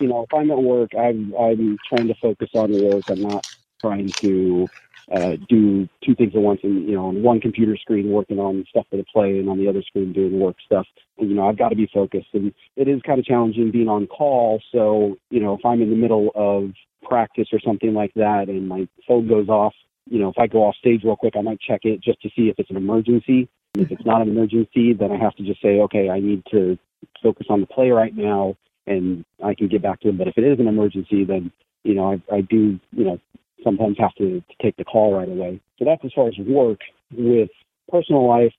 you know, if I'm at work, I'm, I'm trying to focus on work. I'm not trying to uh, do two things at once and, you know, on one computer screen working on stuff for the play and on the other screen doing work stuff. And, you know, I've got to be focused. And it is kind of challenging being on call. So, you know, if I'm in the middle of practice or something like that and my phone goes off, you know, if I go off stage real quick, I might check it just to see if it's an emergency. If it's not an emergency, then I have to just say, okay, I need to focus on the play right now, and I can get back to them. But if it is an emergency, then you know, I, I do, you know, sometimes have to, to take the call right away. So that's as far as work. With personal life,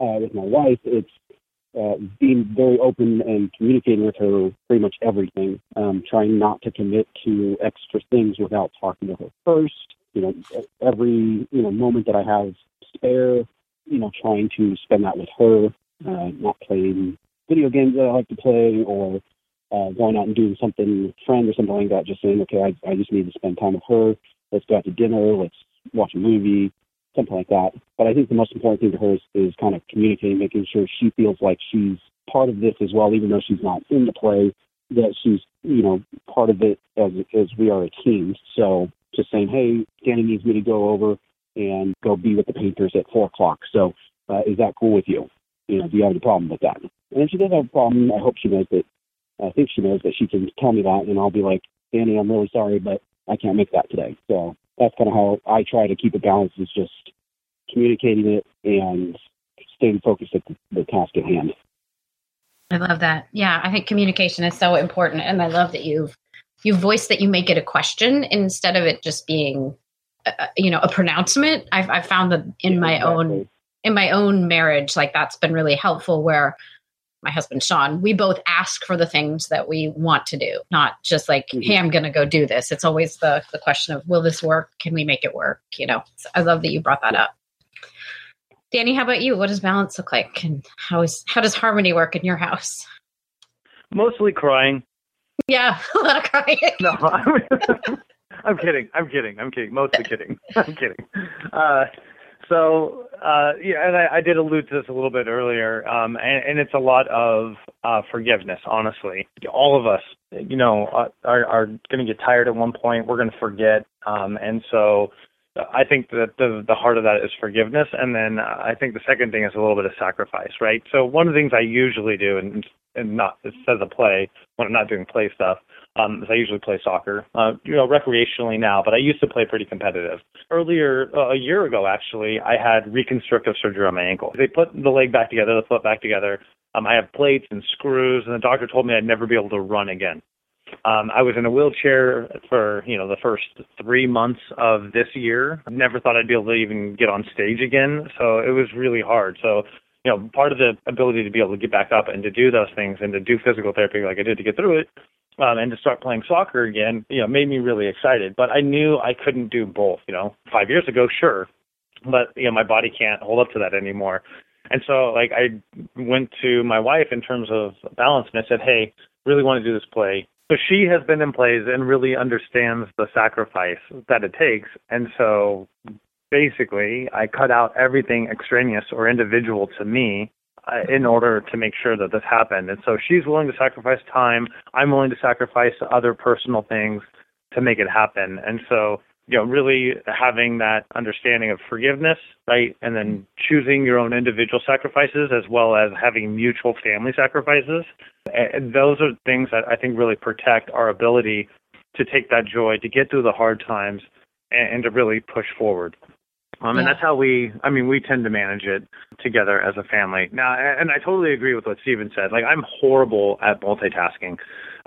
uh, with my wife, it's uh, being very open and communicating with her pretty much everything, um, trying not to commit to extra things without talking to her first. You know, every you know moment that I have spare, you know, trying to spend that with her, uh, not playing video games that I like to play or uh, going out and doing something with a friend or something like that. Just saying, okay, I, I just need to spend time with her. Let's go out to dinner. Let's watch a movie, something like that. But I think the most important thing to her is, is kind of communicating, making sure she feels like she's part of this as well, even though she's not in the play, that she's, you know, part of it as, as we are a team. So just saying, hey, Danny needs me to go over and go be with the painters at four o'clock. So uh, is that cool with you? You know, do you have any problem with that? And if she does have a problem, I hope she knows that. I think she knows that she can tell me that, and I'll be like, Danny, I'm really sorry, but I can't make that today. So that's kind of how I try to keep it balanced is just communicating it and staying focused at the, the task at hand. I love that. Yeah, I think communication is so important, and I love that you've you voiced that you make it a question instead of it just being, a, uh, uh, you know, a pronouncement. I've, I've found that in yeah, my exactly. own in my own marriage, like that's been really helpful. Where my husband Sean, we both ask for the things that we want to do, not just like, mm-hmm. hey, I'm going to go do this. It's always the the question of, will this work? Can we make it work? You know, so I love that you brought that up. Danny, how about you? What does balance look like, and how is how does harmony work in your house? Mostly crying. Yeah, a lot of crying. no, I'm, I'm kidding. I'm kidding. I'm kidding. Mostly kidding. I'm kidding. Uh, so uh, yeah, and I, I, did allude to this a little bit earlier, um, and, and, it's a lot of uh, forgiveness. Honestly, all of us, you know, are, are going to get tired at one point. We're going to forget, um, and so I think that the the heart of that is forgiveness, and then uh, I think the second thing is a little bit of sacrifice, right? So one of the things I usually do, and and not instead of the play when I'm not doing play stuff, um, is I usually play soccer, uh, you know, recreationally now, but I used to play pretty competitive. Earlier, uh, a year ago actually, I had reconstructive surgery on my ankle. They put the leg back together, the foot back together. Um, I have plates and screws, and the doctor told me I'd never be able to run again. Um, I was in a wheelchair for you know the first three months of this year. I never thought I'd be able to even get on stage again, so it was really hard. So you know, part of the ability to be able to get back up and to do those things and to do physical therapy like I did to get through it um, and to start playing soccer again, you know, made me really excited. But I knew I couldn't do both. You know, five years ago, sure, but you know, my body can't hold up to that anymore. And so, like, I went to my wife in terms of balance, and I said, "Hey, really want to do this play." So she has been in plays and really understands the sacrifice that it takes. And so, basically, I cut out everything extraneous or individual to me uh, in order to make sure that this happened. And so she's willing to sacrifice time. I'm willing to sacrifice other personal things to make it happen. And so, you know, really having that understanding of forgiveness, right? And then choosing your own individual sacrifices as well as having mutual family sacrifices. And those are things that I think really protect our ability to take that joy, to get through the hard times, and, and to really push forward. Um, and that's how we, I mean, we tend to manage it together as a family. Now, and I totally agree with what Steven said. Like, I'm horrible at multitasking.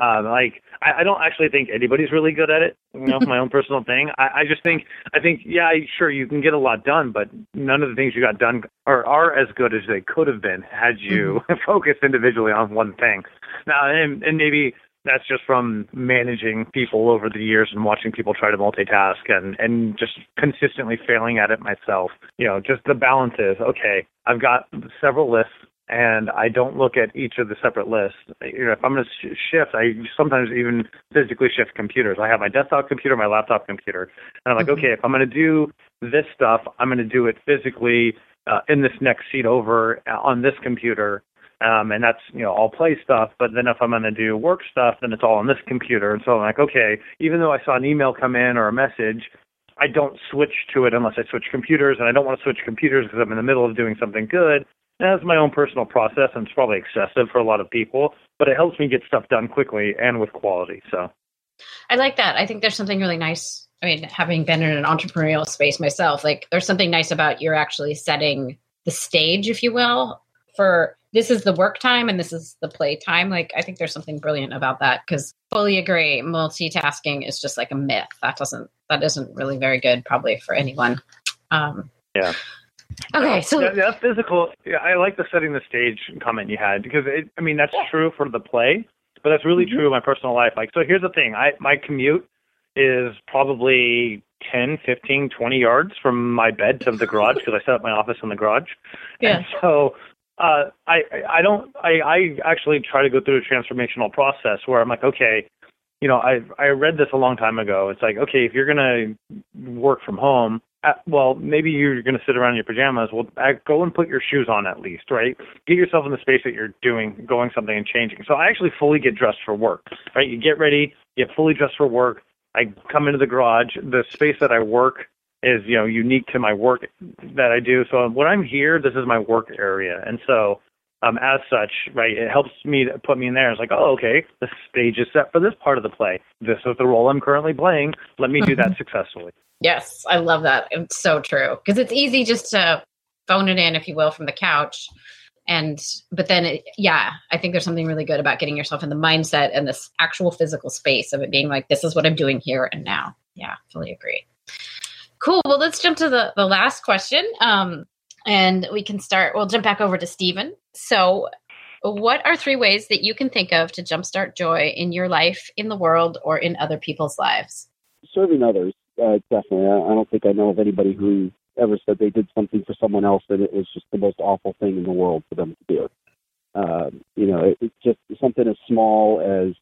Uh, like, I, I don't actually think anybody's really good at it. You know, my own personal thing. I, I just think, I think, yeah, sure, you can get a lot done, but none of the things you got done are, are as good as they could have been had you mm-hmm. focused individually on one thing. Now, and, and maybe that's just from managing people over the years and watching people try to multitask and and just consistently failing at it myself. You know, just the balance is okay. I've got several lists and I don't look at each of the separate lists. You know, if I'm going to shift, I sometimes even physically shift computers. I have my desktop computer, my laptop computer, and I'm like, mm-hmm. okay, if I'm going to do this stuff, I'm going to do it physically uh, in this next seat over uh, on this computer um, and that's you know all play stuff. But then if I'm going to do work stuff, then it's all on this computer. And so I'm like, okay, even though I saw an email come in or a message, I don't switch to it unless I switch computers, and I don't want to switch computers because I'm in the middle of doing something good. And that's my own personal process, and it's probably excessive for a lot of people, but it helps me get stuff done quickly and with quality. So, I like that. I think there's something really nice. I mean, having been in an entrepreneurial space myself, like there's something nice about you're actually setting the stage, if you will, for this is the work time and this is the play time. Like I think there's something brilliant about that because fully agree, multitasking is just like a myth. That doesn't that isn't really very good probably for anyone. Um, yeah. Okay, so that, that physical. Yeah, I like the setting the stage comment you had because it, I mean that's yeah. true for the play, but that's really mm-hmm. true in my personal life. Like, so here's the thing: I my commute is probably 10, 15, 20 yards from my bed to the garage because I set up my office in the garage. Yeah. And so uh, I I don't I I actually try to go through a transformational process where I'm like, okay, you know, I I read this a long time ago. It's like, okay, if you're gonna work from home, uh, well, maybe you're gonna sit around in your pajamas. Well, uh, go and put your shoes on at least, right? Get yourself in the space that you're doing, going something and changing. So I actually fully get dressed for work, right? You get ready, you get fully dressed for work. I come into the garage. The space that I work is you know unique to my work that I do. So when I'm here, this is my work area, and so um, as such, right, it helps me to put me in there. It's like, oh, okay, the stage is set for this part of the play. This is the role I'm currently playing. Let me do that successfully. Yes, I love that. It's so true because it's easy just to phone it in, if you will, from the couch. And but then, it, yeah, I think there's something really good about getting yourself in the mindset and this actual physical space of it being like, this is what I'm doing here and now. Yeah, fully agree. Cool. Well, let's jump to the, the last question. Um, and we can start, we'll jump back over to Stephen. So, what are three ways that you can think of to jumpstart joy in your life, in the world, or in other people's lives? Serving others, uh, definitely. I, I don't think I know of anybody who ever said they did something for someone else that it was just the most awful thing in the world for them to do. Uh, you know, it, it's just something as small as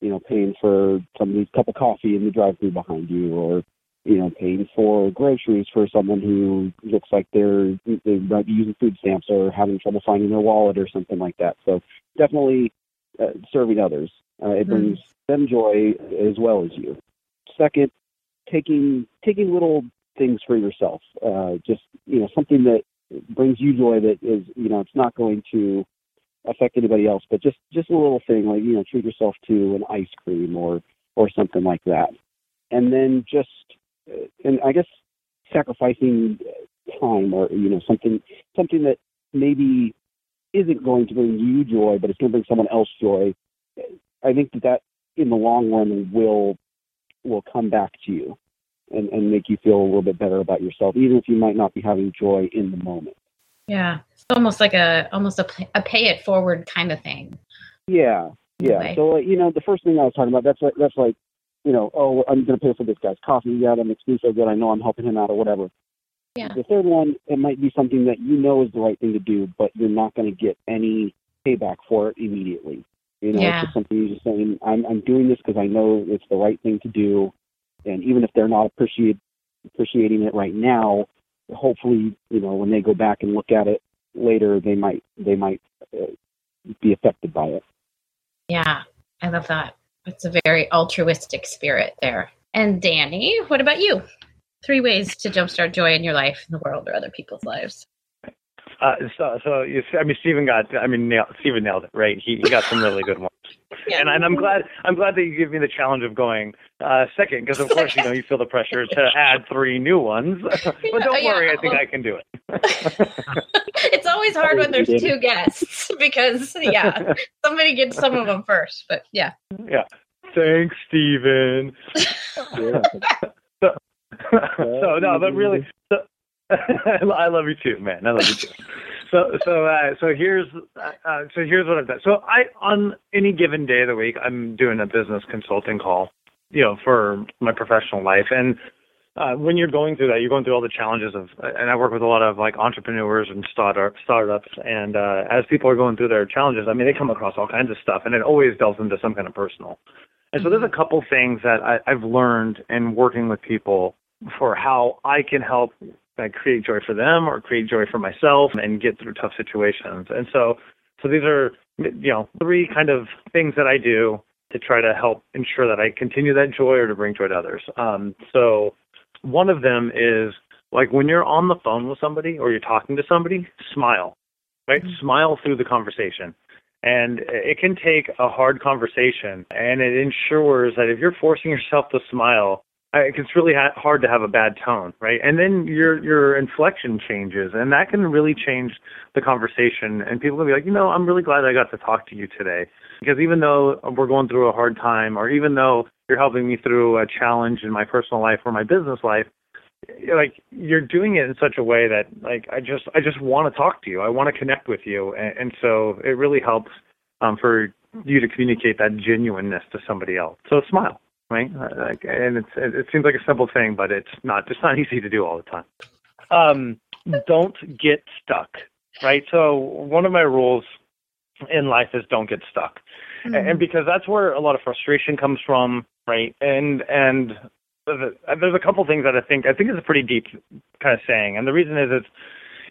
you know paying for somebody's cup of coffee in the drive-through behind you, or you know, paying for groceries for someone who looks like they're they might be using food stamps or having trouble finding their wallet or something like that. So definitely uh, serving others. Uh, it mm brings them joy as well as you. Second, taking taking little things for yourself. Uh, just you know, something that brings you joy that is you know, it's not going to affect anybody else, but just just a little thing like you know, treat yourself to an ice cream or or something like that. And then just Uh, and I guess sacrificing time or you know something something that maybe isn't going to bring you joy, but it's going to bring someone else joy. I think that that in the long run will will come back to you and, and make you feel a little bit better about yourself, even if you might not be having joy in the moment. Yeah, it's almost like a almost a, a pay it forward kind of thing. Yeah, yeah. So you know, the first thing I was talking about that's like that's like you know, oh, I'm going to pay for this guy's coffee. Yeah, that makes me feel good. I know I'm helping him out or whatever. Yeah. The third one, it might be something that you know is the right thing to do, but you're not going to get any payback for it immediately. You know, yeah. it's just something you're just saying, I'm, I'm doing this because I know it's the right thing to do. And even if they're not appreciate, appreciating it right now, hopefully, you know, when they go back and look at it later, they might, they might uh, be affected by it. Yeah, I love that. It's a very altruistic spirit there. And Danny, what about you? Three ways to jumpstart joy in your life, in the world, or other people's lives. Uh, so, so you, I mean, Stephen got, I mean, nailed, Stephen nailed it, right? He, he got some really good ones. And, and I'm glad I'm glad that you give me the challenge of going uh, second because of course you know you feel the pressure to add three new ones. but don't Yeah, worry, I think I can do it. it's always hard when there's two guests because yeah, somebody gets some of them first. But yeah, Yeah. Thanks, Stephen. Yeah. so no, but really, so, I love you too, man. I love you too. So so uh, so here's uh, so here's what I've done. So I on any given day of the week, I'm doing a business consulting call, you know, for my professional life. And uh, when you're going through that, you're going through all the challenges of. And I work with a lot of like entrepreneurs and startup startups. And uh, as people are going through their challenges, I mean, they come across all kinds of stuff, and it always delves into some kind of personal. And so there's a couple things that I, I've learned in working with people for how I can help like, create joy for them or create joy for myself and get through tough situations. And so, so these are you know three kind of things that I do to try to help ensure that I continue that joy or to bring joy to others. Um, so one of them is like when you're on the phone with somebody or you're talking to somebody, smile, right? Smile through the conversation. And it can take a hard conversation and it ensures that if you're forcing yourself to smile, I- it's really ha- hard to have a bad tone, right? And then your your inflection changes, and that can really change the conversation. And people will be like, you know, I'm really glad I got to talk to you today, because even though we're going through a hard time, or even though you're helping me through a challenge in my personal life or my business life, like you're doing it in such a way that like I just I just want to talk to you. I want to connect with you, and, and so it really helps um, for you to communicate that genuineness to somebody else. So smile right? Like, and it's it, it seems like a simple thing, but it's not. It's not easy to do all the time. Um, don't get stuck, right? So one of my rules in life is don't get stuck, Mm-hmm. and, because that's where a lot of frustration comes from, right? And and there's a, there's a couple things that I think I think is a pretty deep kind of saying, and the reason is it's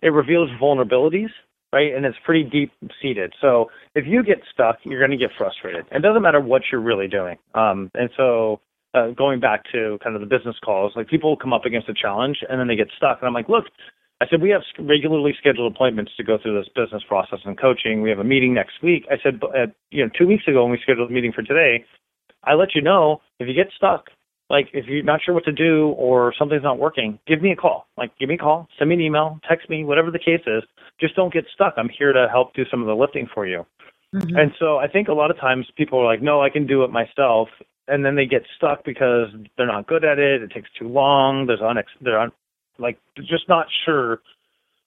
it reveals vulnerabilities right? And it's pretty deep seated. So if you get stuck, you're going to get frustrated. It doesn't matter what you're really doing. Um, and so uh, going back to kind of the business calls, like people come up against a challenge and then they get stuck. And I'm like, look, I said, we have regularly scheduled appointments to go through this business process and coaching. We have a meeting next week. I said, uh, you know, two weeks ago when we scheduled a meeting for today, I let you know if you get stuck, like if you're not sure what to do or something's not working, give me a call. Like give me a call, send me an email, text me, whatever the case is. Just don't get stuck. I'm here to help do some of the lifting for you. Mhm. And so I think a lot of times people are like, no, I can do it myself. And then they get stuck because they're not good at it. It takes too long. There's unex- they're un- like just not sure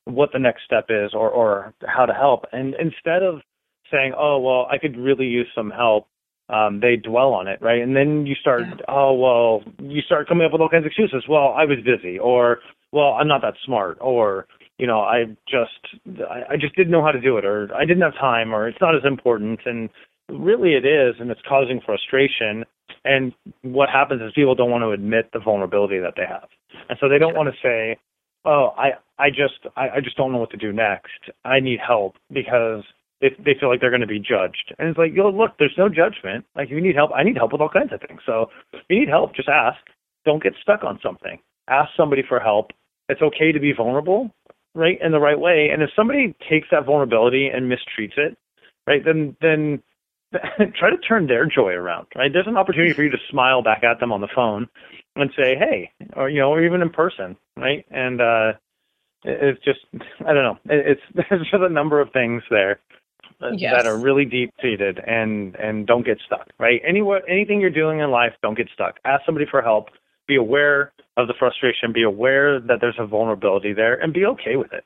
what the next step is or, or how to help. And instead of saying, oh, well, I could really use some help, um, they dwell on it, right? And then you start, Yeah. oh, well, you start coming up with all kinds of excuses. Well, I was busy or, well, I'm not that smart or, you know, I just, I, I just didn't know how to do it or I didn't have time or it's not as important. And really it is, and it's causing frustration. And what happens is people don't want to admit the vulnerability that they have. And so they don't want to say, oh, I, I just, I, I just don't know what to do next. I need help because they, they feel like they're going to be judged. And it's like, yo, look, there's no judgment. Like, if you need help, I need help with all kinds of things. So if you need help, just ask. Don't get stuck on something. Ask somebody for help. It's okay to be vulnerable, right, in the right way. And if somebody takes that vulnerability and mistreats it, right, then then try to turn their joy around, right? There's an opportunity for you to smile back at them on the phone and say, hey, or you know, or even in person, right? And uh, it- it's just, I don't know, it's there's just a number of things there Yes. that are really deep seated, and and don't get stuck, right? Anywhere, anything you're doing in life, don't get stuck. Ask somebody for help. Be aware of the frustration. Be aware that there's a vulnerability there, and be okay with it,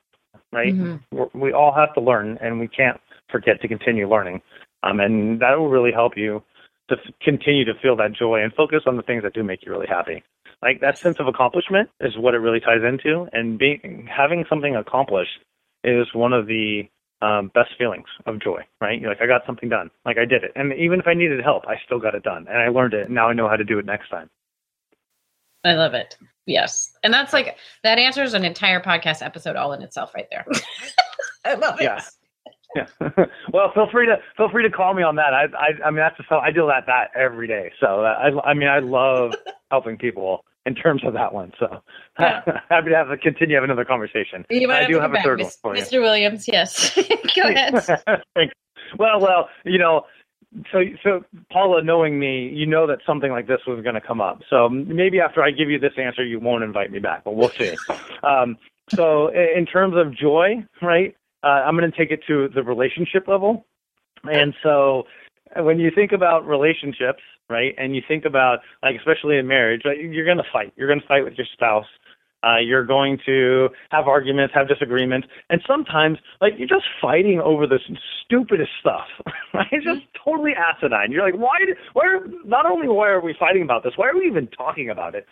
right? Mhm. We're, we all have to learn, and we can't forget to continue learning. Um, and that will really help you to f- continue to feel that joy and focus on the things that do make you really happy. Like that sense of accomplishment is what it really ties into, and being having something accomplished is one of the um, best feelings of joy. Right? You're like, I got something done. Like I did it, and even if I needed help, I still got it done, and I learned it. And now I know how to do it next time. I love it. Yes. And that's like, that answers an entire podcast episode all in itself right there. I love it. Yeah. Yeah. well, feel free to feel free to call me on that. I I, I mean that's just I deal with that that every day. So uh, I I mean I love helping people in terms of that one. So Yeah. happy to have a continue have another conversation. I do have a back, third Miss- one for you. Mr. Williams. Yes. Go ahead. Thanks. Well, well, you know, so so Paula, knowing me, you know that something like this was going to come up. So maybe after I give you this answer, you won't invite me back, but we'll see. um, so in terms of joy, right? Uh, I'm going to take it to the relationship level, and so when you think about relationships, right, and you think about like especially in marriage, right, you're going to fight. You're going to fight with your spouse. Uh, you're going to have arguments, have disagreements, and sometimes like you're just fighting over the stupidest stuff. Right? It's just totally asinine. You're like, why? Why? Are, not only why are we fighting about this? Why are we even talking about it?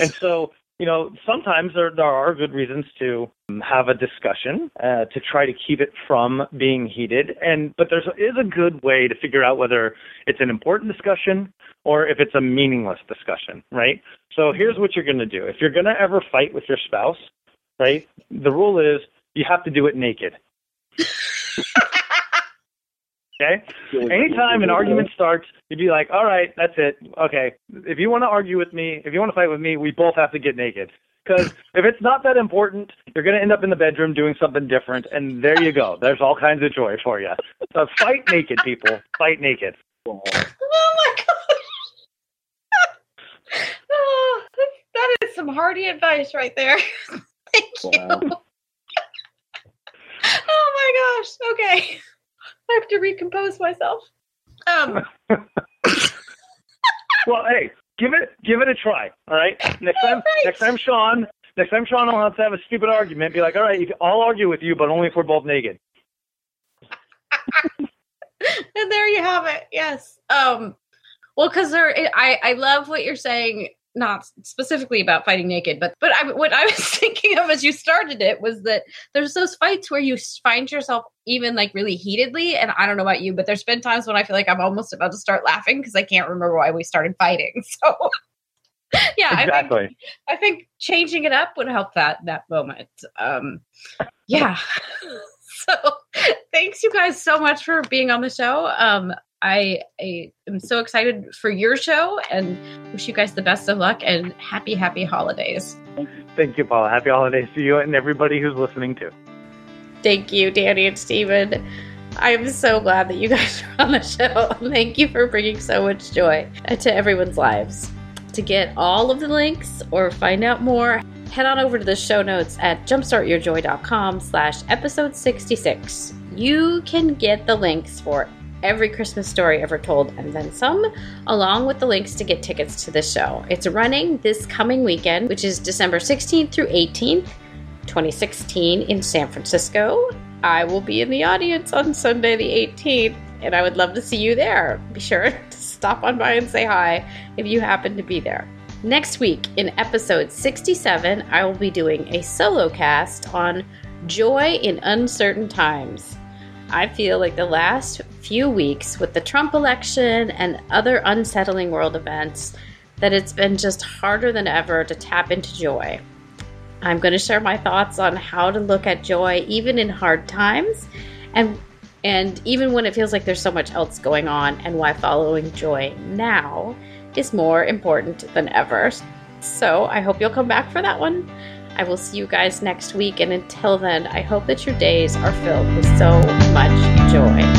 And so you know, sometimes there, there are good reasons to have a discussion uh, to try to keep it from being heated. And but there is a good way to figure out whether it's an important discussion or if it's a meaningless discussion, right? So here's what you're going to do: if you're going to ever fight with your spouse, right, the rule is you have to do it naked. Okay? Anytime an argument starts, you'd be like, all right, that's it. Okay. If you want to argue with me, if you want to fight with me, we both have to get naked. Because if it's not that important, you're going to end up in the bedroom doing something different. And there you go. There's all kinds of joy for you. So fight naked, people. Fight naked. Oh, my gosh. oh, that is some hardy advice right there. Thank you. Wow. oh, my gosh. Okay. I have to recompose myself. Um. well, hey, give it give it a try. All right. Next time, right. next time, Sean. Next time, Sean will have to have a stupid argument. Be like, all right, I'll argue with you, but only if we're both naked. and there you have it. Yes. Um. Well, because there, I I love what you're saying not specifically about fighting naked, but but I, what I was thinking of as you started it was that there's those fights where you find yourself even like really heatedly, and I don't know about you, but there's been times when I feel like I'm almost about to start laughing because I can't remember why we started fighting. So yeah, exactly. I think, I think changing it up would help that that moment. Um, yeah. so thanks you guys so much for being on the show. Um, I, I am so excited for your show and wish you guys the best of luck and happy, happy holidays. Thank you, Paula. Happy holidays to you and everybody who's listening too. Thank you, Danny and Steven. I'm so glad that you guys are on the show. Thank you for bringing so much joy to everyone's lives. To get all of the links or find out more, head on over to the show notes at jumpstartyourjoy.com slash episode 66. You can get the links for every Christmas story ever told and then some, along with the links to get tickets to the show. It's running this coming weekend, which is December 16th through 18th, 2016, in San Francisco. I will be in the audience on Sunday, the 18th, and I would love to see you there. Be sure to stop on by and say hi if you happen to be there. Next week, in episode 67, I will be doing a solo cast on joy in uncertain times. I feel like the last few weeks with the Trump election and other unsettling world events that it's been just harder than ever to tap into joy. I'm going to share my thoughts on how to look at joy even in hard times and and even when it feels like there's so much else going on and why following joy now is more important than ever. So, I hope you'll come back for that one. I will see you guys next week. And until then, I hope that your days are filled with so much joy.